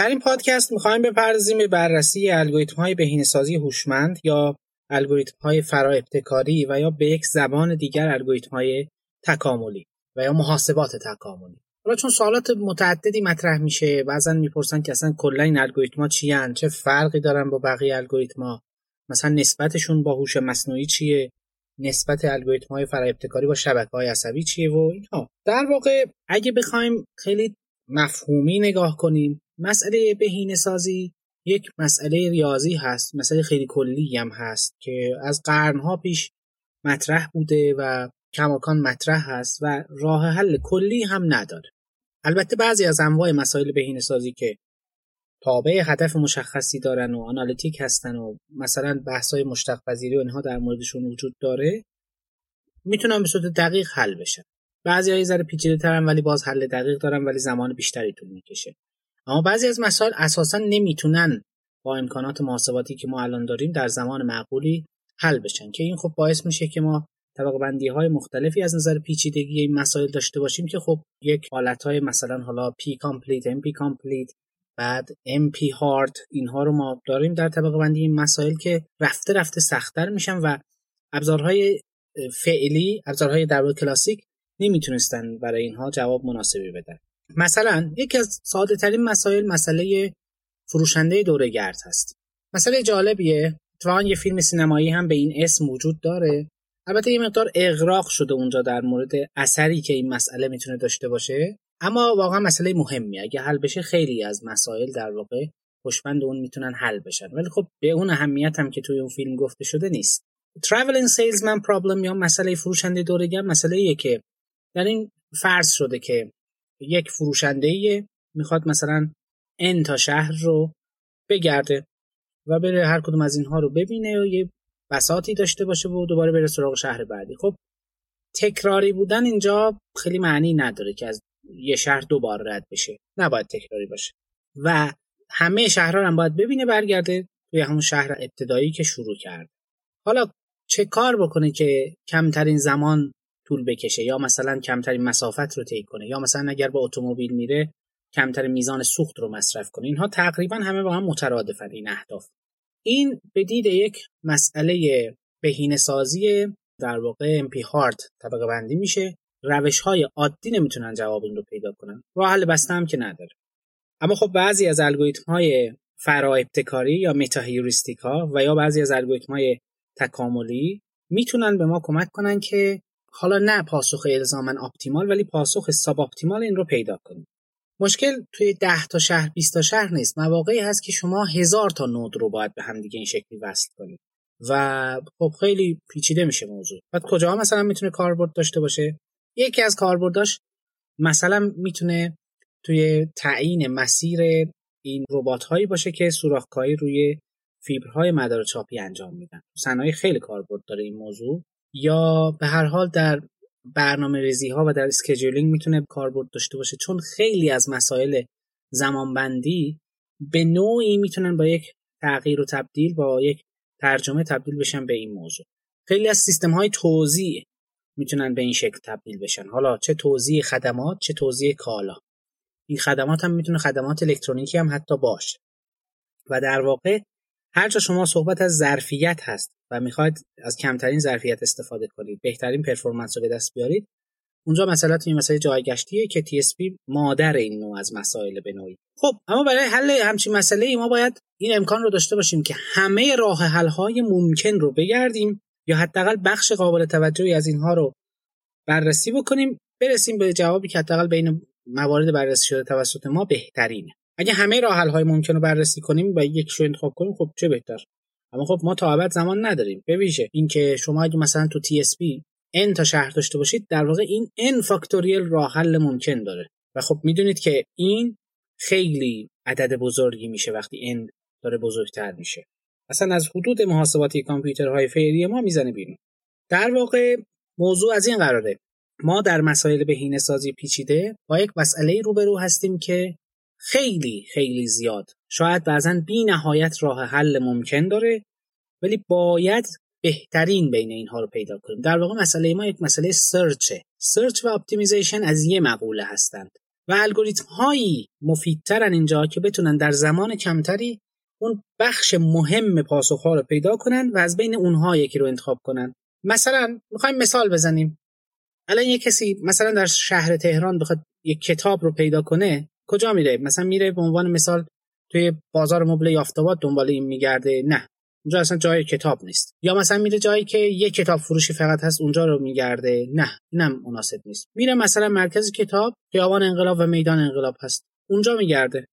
در این پادکست می‌خوایم بپردازیم به بررسی الگوریتم های بهینه‌سازی هوشمند یا الگوریتم های فرا ابتکاری و یا به یک زبان دیگر الگوریتم های تکاملی و یا محاسبات تکاملی. حالا چون سوالات متعددی مطرح میشه بعضا می‌پرسن که اصلا کلا این الگوریتما چی چه فرقی دارن با بقیه الگوریتما مثلا نسبتشون با هوش مصنوعی چیه؟ نسبت الگوریتم های فرا ابتکاری با شبکه های عصبی چیه؟ و اینها. در واقع اگه بخوایم خیلی مفهومی نگاه کنیم مسئله بهینه سازی یک مسئله ریاضی هست مسئله خیلی کلی هم هست که از قرنها پیش مطرح بوده و کماکان مطرح هست و راه حل کلی هم نداره. البته بعضی از انواع مسائل بهینه سازی که تابع هدف مشخصی دارن و آنالیتیک هستن و مثلا بحث های مشتق پذیری و اینها در موردشون وجود داره می‌تونن به صورت دقیق حل بشن. بعضی های ذره پیچیده ترن ولی باز حل دقیق دارن ولی زمان بیشتری طول می‌کشه. اما بعضی از مسائل اساسا نمی‌تونن با امکانات محاسباتی که ما الان داریم در زمان معقولی حل بشن که این خب باعث میشه که ما طبقه بندی های مختلفی از نظر پیچیدگی این مسائل داشته باشیم که خب یک حالت های مثلا حالا P complete NP complete بعد NP hard اینها رو ما داریم در طبقه بندی این مسائل که رفته رفته سختتر میشن و ابزارهای فعلی ابزارهای در کلاسیک نمی‌تونستن برای اینها جواب مناسبی بدن. مثلا یکی از ساده ترین مسائل مسئله فروشنده دوره گرد هست. مسئله جالبیه. اتفاقا یه فیلم سینمایی هم به این اسم وجود داره. البته یه مقدار اغراق شده اونجا در مورد اثری که این مسئله می‌تونه داشته باشه. اما واقعا مسئله مهمی اگه حل بشه خیلی از مسائل در واقع خوشبند اون می‌تونن حل بشن. ولی خب به اون اهمیت هم که توی اون فیلم گفته شده نیست. Traveling salesman problem یا مسئله فروشنده دورگم مسئله که در این فرض شده که یک فروشنده می‌خواد مثلا ان تا شهر رو بگرده و بره هر کدوم از اینها رو ببینه و یه بساتی داشته باشه و دوباره بره سراغ شهر بعدی. خب تکراری بودن اینجا خیلی معنی نداره که از یه شهر دو بار رد بشه. نباید تکراری باشه. و همه شهرها هم باید ببینه برگرده توی همون شهر ابتدایی که شروع کرد. حالا چه کار بکنه که کمترین زمان طول بکشه یا مثلا کمترین مسافت رو طی کنه یا مثلا اگر با اتومبیل میره کمترین میزان سوخت رو مصرف کنه. اینها تقریبا همه با هم مترادفن این اهداف. این به دید یک مسئله بهینه سازی در واقع امپی هارت طبقه بندی میشه. روش های عادی نمی‌تونن جواب این رو پیدا کنن. راه حل بسته هم که نداره. اما خب بعضی از الگوریتم های فرا ابتکاری یا متا ها و یا بعضی از الگوریتم های تکاملی می‌تونن به ما کمک کنن که حالا نه پاسخ الزاما اپتیمال ولی پاسخ ساب اپتیمال این رو پیدا کنیم. مشکل توی 10 تا شهر 20 تا شهر نیست. مواقعی هست که شما هزار تا نود رو باید به هم دیگه این شکلی وصل کنید. و خب خیلی پیچیده میشه موضوع. بعد کجا مثلا می‌تونه کاربرد داشته باشه؟ یکی از کاربرداش مثلا می‌تونه توی تعیین مسیر این ربات هایی باشه که سوراخکاری روی فیبرهای مدار چاپی انجام میدن. صنایع خیلی کاربرد داره این موضوع. یا به هر حال در برنامه ریزی ها و در scheduling می‌تونه کاربرد داشته باشه. چون خیلی از مسائل زمانبندی به نوعی می‌تونن با یک تغییر و تبدیل با یک ترجمه تبدیل بشن به این موضوع. خیلی از سیستم های توزیع می‌تونن به این شکل تبدیل بشن. حالا چه توزیع خدمات چه توزیع کالا. این خدمات هم می‌تونه خدمات الکترونیکی هم حتی باشه. و در واقع هر شما صحبت از ظرفیت هست و می‌خواید از کمترین ظرفیت استفاده کنید بهترین پرفورمنس رو به دست بیارید. اونجا مسئله توی مسئله جایگشتیه که TSP مادر این نوع از مسائل به نوعی. خب اما برای حل همچین مسئله ای ما باید این امکان رو داشته باشیم که همه راه حل های ممکن رو بگردیم یا حداقل بخش قابل توجهی از اینها رو بررسی بکنیم برسیم به جوابی که حداقل بین موارد بررسی شده توسط ما بهترینه. اگه همه راه حل های ممکن رو بررسی کنیم و یک رو انتخاب کنیم خب چه بهتر؟ اما خب ما تا ابد زمان نداریم. به ویژه اینکه شما اگه مثلا تو TSP n تا شهر داشته باشید در واقع این n فاکتوریل راه حل ممکن داره. و خب می‌دونید که این خیلی عدد بزرگی میشه وقتی n داره بزرگتر میشه. اصلا از حدود محاسباتی کامپیوترهای فعلی ما می‌زنه بیرون. در واقع موضوع از این قراره. ما در مسائل بهینه سازی پیچیده با یک مسئله روبرو هستیم که خیلی خیلی زیاد شاید بعضا بی نهایت راه حل ممکن داره ولی باید بهترین بین اینها رو پیدا کنیم. در واقع مسئله ما یک مسئله search ه search و optimization از یه مقوله هستند و الگوریتم هایی مفیدترن اینجا که بتونن در زمان کمتری اون بخش مهم پاسخ ها رو پیدا کنن و از بین اونها یکی رو انتخاب کنن. مثلا می‌خوایم مثال بزنیم. الان یه کسی مثلا در شهر تهران بخواد یک کتاب رو پیدا کنه کجا میره؟ مثلا میره به عنوان مثال توی بازار مبل یافتاباد دنبال این میگرده. نه. اونجا اصلا جای کتاب نیست. یا مثلا میره جایی که یه کتاب فروشی فقط هست اونجا رو میگرده. نه. اینم مناسب نیست. میره مثلا مرکز کتاب خیابان انقلاب و میدان انقلاب هست. اونجا میگرده.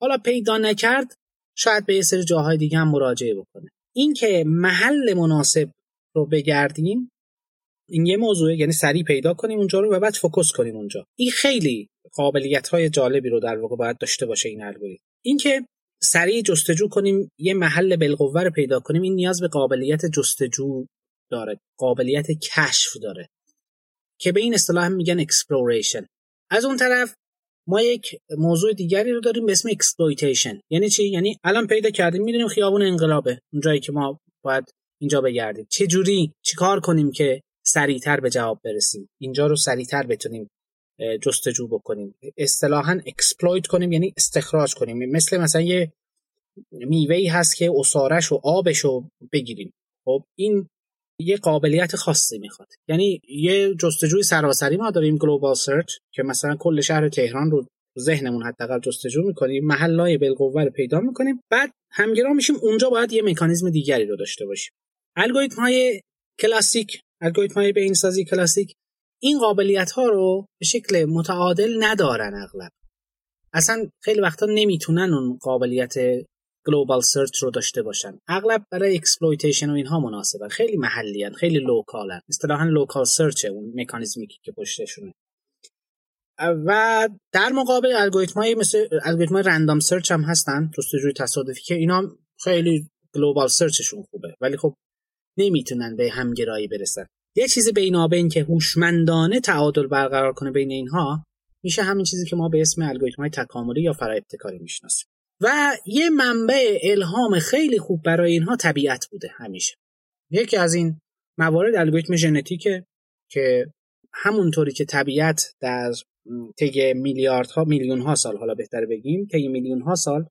حالا پیدا نکرد شاید به یه سری جاهای دیگه هم مراجعه بکنه. این که محل مناسب رو بگردیم این یه موضوعه. یعنی سریع پیدا کنیم اونجا رو و بعد focus کنیم اونجا. این خیلی قابلیت های جالبی رو در واقع باید داشته باشه این الگوریتم. اینکه سریع جستجو کنیم یه محل بالقوه رو پیدا کنیم این نیاز به قابلیت جستجو داره قابلیت کشف داره. که به این اصطلاح میگن exploration از اون طرف ما یک موضوع دیگری رو داریم به اسم exploitation یعنی چی؟ یعنی الان پیدا کردیم می‌دونیم خیابون انقلابه. اونجایی که ما باید اینجا بگردیم. چه جوری چیکار کنیم که سریعتر به جواب برسیم؟ اینجا رو سریعتر بتونیم جستجو بکنیم. اصطلاحا exploit کنیم یعنی استخراج کنیم. مثل مثلا یه میوهی هست که عصاره‌ش و آبش رو بگیریم. خب این یه قابلیت خاصی می‌خواد. یعنی یه جستجوی سراسری ما داریم global search که مثلا کل شهر تهران رو ذهنمون حداقل جستجو می‌کنیم محلای بالقوه رو پیدا می‌کنیم. بعد همگرا میشیم اونجا باید یه مکانیزم دیگری رو داشته باشیم. الگوریتم های کلاسیک الگوریتم های بهینه‌سازی کلاسیک این قابلیت ها رو به شکل متعادل ندارن اغلب. اصلا خیلی وقتا نمی‌تونن اون قابلیت global search رو داشته باشن. اغلب برای exploitation و اینها مناسبن. خیلی محلی هن. خیلی local ن اصطلاحا local search اون مکانیزمی که پشتشونه. و در مقابل الگوریتم های مثل الگوریتم random search هم هستن جستجوی تصادفی که اینا خیلی گلوبال سرچشون خوبه. ولی خب نمی‌تونن به همگرایی برسن. یه چیز بینابین که هوشمندانه تعادل برقرار کنه بین اینها میشه همین چیزی که ما به اسم الگوریتم های تکاملی یا ابتکاری می‌شناسیم. و یه منبع الهام خیلی خوب برای اینها طبیعت بوده همیشه. یکی از این موارد الگوریتم ژنتیکه که همونطوری که طبیعت در طی میلیاردها میلیون ها سال حالا بهتر بگیم طی میلیون ها سال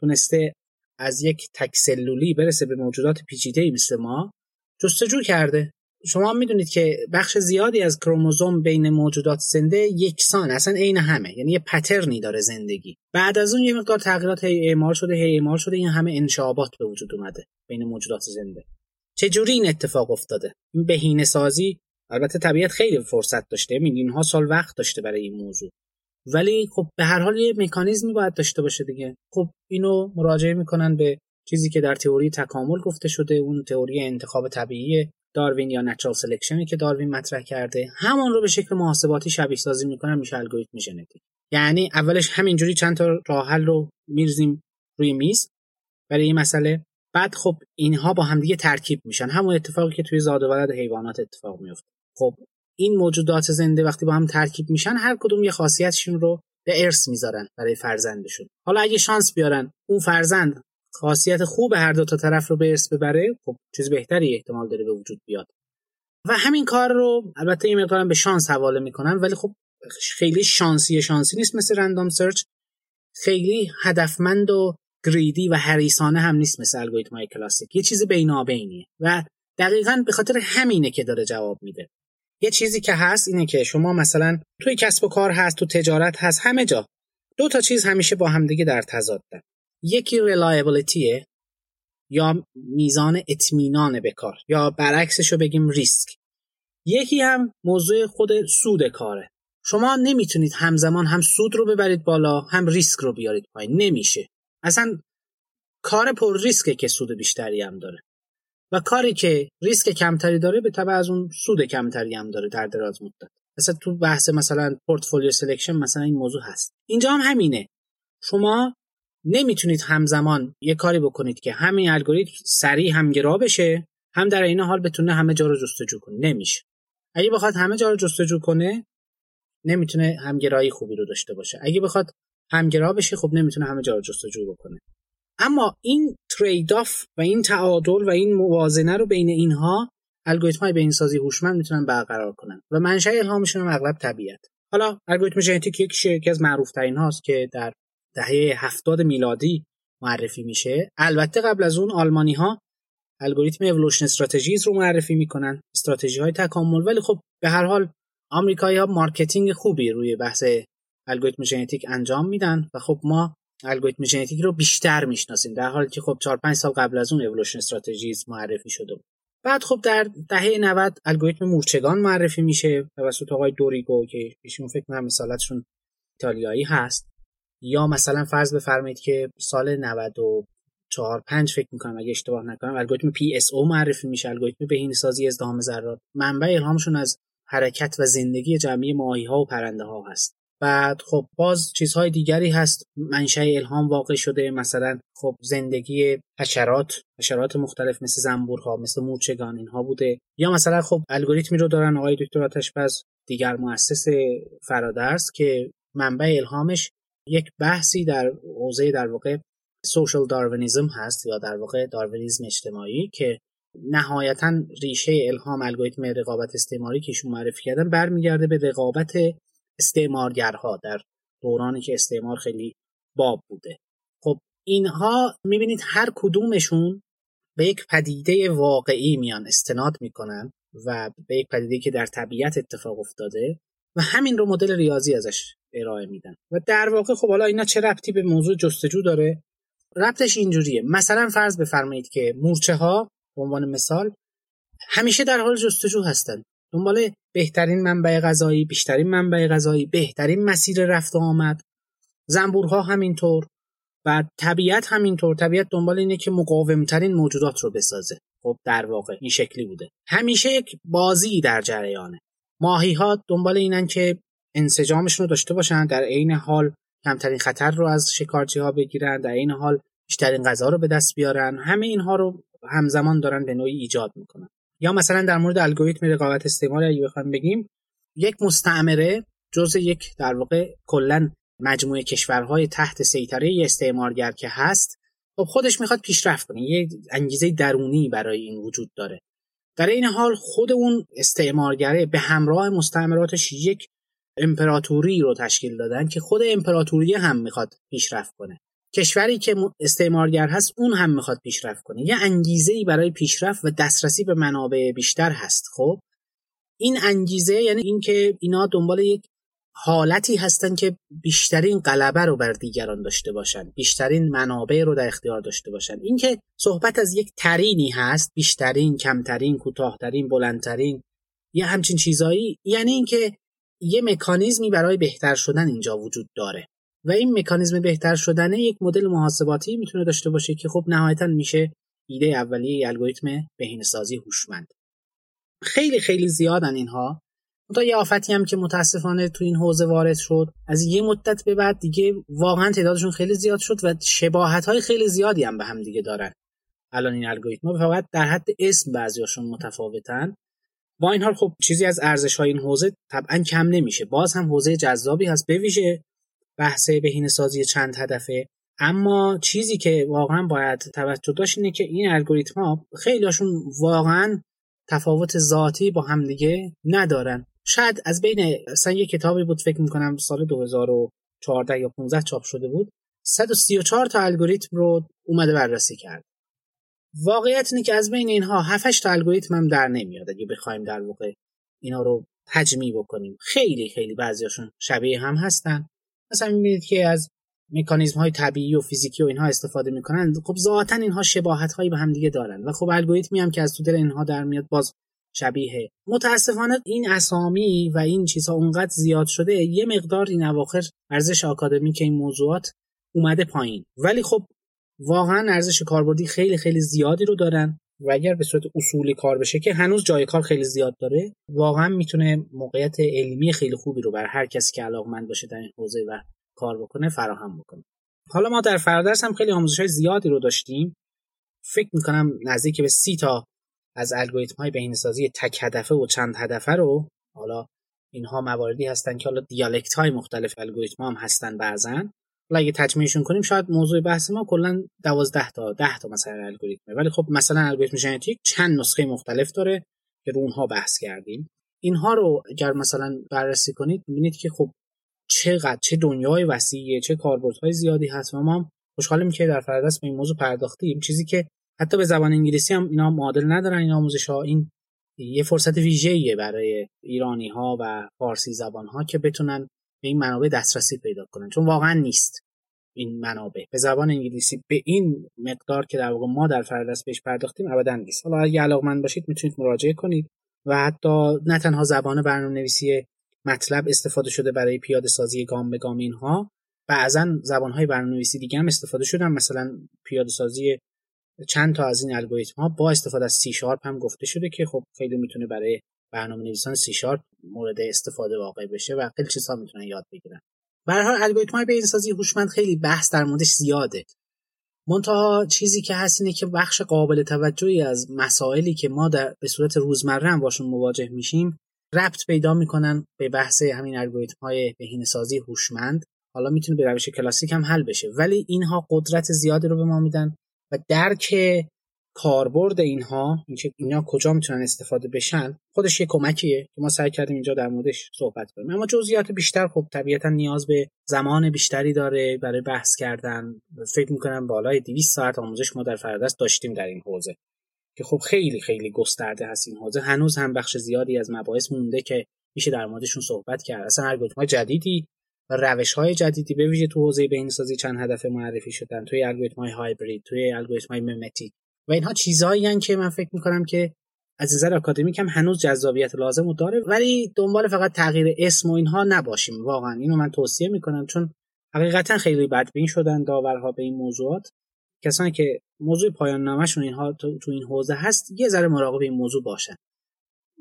تونسته از یک تکسلولی برسه به موجودات پیچیده مثل ما جستجو کرده. شما می‌دونید که بخش زیادی از کروموزوم بین موجودات زنده یکسان اصلا عین همه یعنی یه پترنی داره زندگی. بعد از اون یه مقدار تغییرات هی اعمال شده هی اعمال شده این همه انشابات به وجود اومده بین موجودات زنده. چه جوری این اتفاق افتاده؟ این بهینه سازی؟ البته طبیعت خیلی فرصت داشته میلیون ها سال وقت داشته برای این موضوع. ولی خب به هر حال یه مکانیزمی باید داشته باشه دیگه. خب اینو مراجعه می‌کنن به چیزی که در تئوری تکامل گفته شده اون تئوری انتخاب طبیعی داروین یا نچرال سلکشنی که داروین مطرح کرده همون رو به شکل محاسباتی شبیه سازی می‌کنن میشه الگوریتم ژنتیک. یعنی اولش همینجوری چند تا راه حل رو میرزیم روی میز برای این مسئله. بعد خب اینها با همدیگه ترکیب میشن. همون اتفاقی که توی زاد و ولد حیوانات اتفاق میفته خب این موجودات زنده وقتی با هم ترکیب میشن هر کدوم یه خاصیتشون رو به ارث می‌ذارن برای فرزندشون. حالا اگه شانس بیارن اون فرزند خاصیت خوب هر دو تا طرف رو به ارث ببره خب چیز بهتری احتمال داره به وجود بیاد. و همین کار رو البته این مقدارم به شانس حواله می‌کنن ولی خب خیلی شانسی شانسی نیست مثل رندوم سرچ. خیلی هدفمند و گریدی و حریصانه هم نیست مثل الگوریتم های کلاسیک. یه چیز بینابینیه و دقیقا به خاطر همینه که داره جواب میده. یه چیزی که هست اینه که شما مثلا توی کسب و کار هست تو تجارت هست همه جا. دو تا چیز همیشه با همدیگه در تضادن. یکی ریلایبلیتیه یا میزان اطمینان به کار یا برعکسش رو بگیم ریسک یکی هم موضوع خود سود کاره. شما نمی‌تونید همزمان هم سود رو ببرید بالا هم ریسک رو بیارید پایین. نمیشه. اصلا کار پر ریسکه که سود بیشتری هم داره. و کاری که ریسک کمتری داره به تبع از اون سود کمتری هم داره در دراز مدت. مثلا تو بحث مثلا portfolio selection مثلا این موضوع هست. اینجا هم همینه. شما نمی‌تونید همزمان یه کاری بکنید که همین الگوریتم سریع همگرا بشه هم در عین حال بتونه همه جا رو جستجو کنه. نمیشه. اگه بخواد همه جا رو جستجو کنه نمی‌تونه همگرایی خوبی رو داشته باشه. اگه بخواد همگرا بشه خب نمی‌تونه همه جا رو جستجو بکنه. اما این ترید آف و این تعادل و این موازنه رو بین اینها الگوریتم های بینسازی هوشمند می‌تونن برقرار کنن و منشأ الهامشون هم اغلب طبیعت. حالا الگوریتم ژنتیک یکی از معروف ترین هاست که در دهه هفتاد میلادی معرفی میشه. البته قبل از اون آلمانی ها الگوریتم اولوشن استراتژیز رو معرفی می‌کنن. استراتژی های تکامل. ولی خب به هر حال آمریکایی ها marketing خوبی روی بحث الگوریتم ژنتیک انجام میدن و خب ما الگوریتم ژنتیک رو بیشتر می‌شناسیم. در حالی که خب 4 5 سال قبل از اون evolution strategies معرفی شده بود. بعد خب در دهه 90 الگوریتم مورچگان معرفی میشه. توسط آقای دوریگو که ایشون فکر کنم اصالتشون ایتالیایی هست. یا مثلا فرض بفرمایید که سال 94 5 فکر می‌کنم اگه اشتباه نکنم الگوریتم PSO معرفی میشه الگوریتم بهینه‌سازی ازدحام ذرات. منبع الهامشون از حرکت و زندگی جمعی ماهی ها و پرنده ها هست. بعد خب باز چیزهای دیگری هست. منشأ الهام واقع شده مثلا خب زندگی حشرات حشرات مختلف مثل زنبورها مثل مورچگان اینها بوده. یا مثلا خب الگوریتمی رو دارن آقای دکتر آتشپز دیگر مؤسس فرادرس که منبع الهامش یک بحثی در حوزه در واقع سوشال داروینیزم هست یا در واقع داروینیزم اجتماعی که نهایتا ریشه الهام الگوریتم رقابت استعماری که ایشون معرفی کردن برمیگرده به رقابت استعمارگرها در دورانی که استعمار خیلی باب بوده. خب اینها می‌بینید هر کدومشون به یک پدیده واقعی میان استناد می‌کنن و به یک پدیده که در طبیعت اتفاق افتاده. و همین رو مدل ریاضی ازش ارائه میدن. و در واقع خب حالا اینا چه ربطی به موضوع جستجو داره؟ ربطش اینجوریه. مثلا فرض بفرمایید که مورچه ها به عنوان مثال همیشه در حال جستجو هستند دنبال بهترین منبع غذایی بیشترین منبع غذایی بهترین مسیر رفت و آمد. زنبورها همینطور. و طبیعت همینطور. طبیعت دنبال اینه که مقاومترین موجودات رو بسازه. خب در واقع این شکلی بوده. همیشه یک بازی در جریانه. ماهی ها دنبال اینن که انسجامشون رو داشته باشن در عین حال کمترین خطر رو از شکارچی ها بگیرن در عین حال بیشترین غذا رو به دست بیارن. همه اینها رو همزمان دارن به نوعی ایجاد می‌کنن. یا مثلا در مورد الگوریتم رقابت استعمار اگه بخوایم بگیم یک مستعمره جز یک در واقع کلا مجموعه کشورهای تحت سیطره استعمارگر که هست خب خودش می‌خواد پیشرفت کنه. یه انگیزه درونی برای این وجود داره. در این حال خود اون استعمارگره به همراه مستعمراتش یک امپراتوری رو تشکیل دادن که خود امپراتوری هم می‌خواد پیشرفت کنه. کشوری که استعمارگر هست اون هم می‌خواد پیشرفت کنه. یه انگیزه ای برای پیشرفت و دسترسی به منابع بیشتر هست خب؟ این انگیزه یعنی اینکه اینا دنبال یک حالتی هستن که بیشترین غلبه رو بر دیگران داشته باشن بیشترین منابع رو در اختیار داشته باشن. اینکه صحبت از یک ترینی هست بیشترین کمترین کوتاهترین بلندترین یه همچین چیزایی یعنی اینکه یه مکانیزمی برای بهتر شدن اینجا وجود داره. و این مکانیزم بهتر شدن یک مدل محاسباتی می‌تونه داشته باشه که خب نهایتا میشه ایده اولیه الگوریتم بهینه‌سازی هوشمند. خیلی خیلی زیادن اینها. تا یه آفتی هم که متاسفانه تو این حوزه وارد شد از یه مدت به بعد دیگه واقعا تعدادشون خیلی زیاد شد و شباهت های خیلی زیادی هم به هم دیگه دارن الان این الگوریتم. فقط در حد اسم بعضیاشون متفاوتن. با این حال خب چیزی از ارزش های این حوزه طبعا کم نمیشه. باز هم حوزه جذابی هست به ویژه بحث بهینه سازی چند هدفه. اما چیزی که واقعا باید توجه داشت اینه که این الگوریتم ها خیلیشون واقعا تفاوت ذاتی با همدیگه ندارن. شاید از بین اصلا یه کتابی بود فکر می‌کنم سال 2014 یا 15 چاپ شده بود. 134 تا الگوریتم رو اومده بررسی کرد. واقعیت اینه که از بین اینها 7 تا الگوریتم هم در نمیاد اگه بخوایم در واقع اینا رو تجمیع بکنیم. خیلی خیلی بعضیاشون شبیه هم هستن. مثلا می‌بینید که از مکانیزم های طبیعی و فیزیکی و اینها استفاده می‌کنن. خب ذاتا اینها شباهت هایی به هم دیگه دارن. و خب الگوریتمی هم که از تو دل اینها در میاد باز شبیه. متاسفانه این اسامی و این چیزها اونقدر زیاد شده یه مقدار این اواخر ارزش که این موضوعات اومده پایین. ولی خب واقعا ارزش کاربردی خیلی خیلی زیادی رو دارن و اگر به صورت اصولی کار بشه که هنوز جای کار خیلی زیاد داره واقعا می‌تونه موقعیت علمی خیلی خوبی رو بر هر کسی که علاقمند باشه در این حوزه و کار بکنه فراهم بکنه. حالا ما در فردرس هم خیلی آموزش های زیادی رو داشتیم. فکر می‌کنم نزدیک به سی تا از الگوریتم های بهینه‌سازی تک هدفه و چند هدفه رو حالا اینها مواردی هستن که حالا دیالکت های مختلف الگوریتم هم هستن بعضن. حالا اگه تجمیعشون کنیم شاید موضوع بحث ما کلا 12 تا 10 تا مثلا الگوریتمه. ولی خب مثلا الگوریتم ژنتیک چند نسخه مختلف داره که رو اونها بحث کردیم. اینها رو اگر مثلا بررسی کنید می‌بینید که خب چقدر چه دنیای وسیعه چه کاربردهای زیادی هست و ما هم خوشحالیم که در فرادست به این موضوع پرداختیم. چیزی که حتی به زبان انگلیسی هم اینا معادل ندارن این آموزش ها این یه فرصت ویژه‌ایه برای ایرانی ها و فارسی زبان ها که بتونن به این منابع دسترسی پیدا کنن. چون واقعا نیست این منابع. به زبان انگلیسی به این مقدار که در واقع ما در فرادست بهش پرداختیم ابدا نیست. حالا اگه علاقمند باشید می‌تونید مراجعه کنید و حتی نه تنها زبان برنامه نویسی مطلب استفاده شده برای پیاده سازی گام به گام اینها بعضا زبان های برنامه نویسی دیگه هم استفاده شدن. مثلا پیاده سازی چند تا از این الگوریتم ها با استفاده از سی شارپ هم گفته شده که خب خیلی می‌تونه برای برنامه نویسان سی شارپ مورد استفاده واقع بشه و خیلی چیزها می‌تونن یاد بگیرن. به هر حال الگوریتم های بهینه‌سازی هوشمند خیلی بحث در موردش زیاده. منتها چیزی که هست اینه که بخش قابل توجهی از مسائلی که ما در به صورت روزمره باشون مواجه میشیم ربط پیدا می‌کنن به بحث همین الگوریتم های بهینه‌سازی هوشمند. حالا می‌تونه به روش کلاسیک هم حل بشه ولی اینها قدرت زیادی رو به ما میدن. و درک کاربرد اینها اینکه اینا کجا می‌تونن استفاده بشن خودش یه کمکیه که ما سعی کردیم اینجا در موردش صحبت کنیم. اما جزئیات بیشتر خب طبیعتا نیاز به زمان بیشتری داره برای بحث کردن. فکر می‌کنم بالای 200 ساعت آموزش ما در فردست داشتیم در این حوزه که خب خیلی خیلی گسترده هست این حوزه. هنوز هم بخش زیادی از مباحث مونده که میشه در موردشون صحبت کرد. اصلا الگوریتم جدیدی روش های جدیدی به ویژه تو حوزه بهینه‌سازی چند هدف معرفی شدن توی الگوریتم های هایبرید توی الگوریتم های ممتیک و اینها چیزهایی که من فکر می‌کنم که از نظر آکادمیک هم هنوز جذابیت لازم رو داره ولی دنبال فقط تغییر اسم و اینها نباشیم. واقعا اینو من توصیه می‌کنم چون حقیقتا خیلی بدبین شدن داورها به این موضوعات. کسانی که موضوع پایان نامشون اینها تو, تو این حوزه هست یه ذره مراقب این موضوع باشن.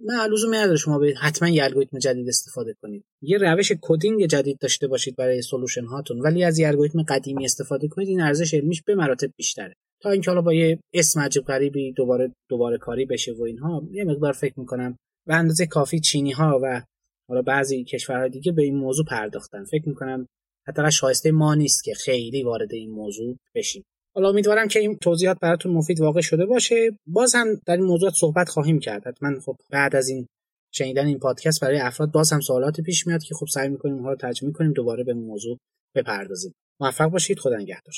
نه لزومی نداره شما برید حتما یه الگوریتم جدید استفاده کنید. یه روش coding جدید داشته باشید برای solution هاتون ولی از یه الگوریتم قدیمی استفاده کنید این ارزش علمیش به مراتب بیشتره. تا اینکه حالا با یه اسم عجیب غریبی دوباره دوباره کاری بشه و اینها یه مقدار فکر می‌کنم به اندازه کافی چینی ها و حالا بعضی کشورهای دیگه به این موضوع پرداختن. فکر می‌کنم حتی شایسته ما نیست که خیلی وارد این موضوع بشیم. حالا امیدوارم که این توضیحات براتون مفید واقع شده باشه. باز هم در این موضوع صحبت خواهیم کرد. حتما خب بعد از این شنیدن این پادکست برای افراد باز هم سوالاتی پیش میاد که خب سعی می‌کنیم اونها رو ترجمه کنیم دوباره به موضوع بپردازیم. موفق باشید. خدا نگهدار.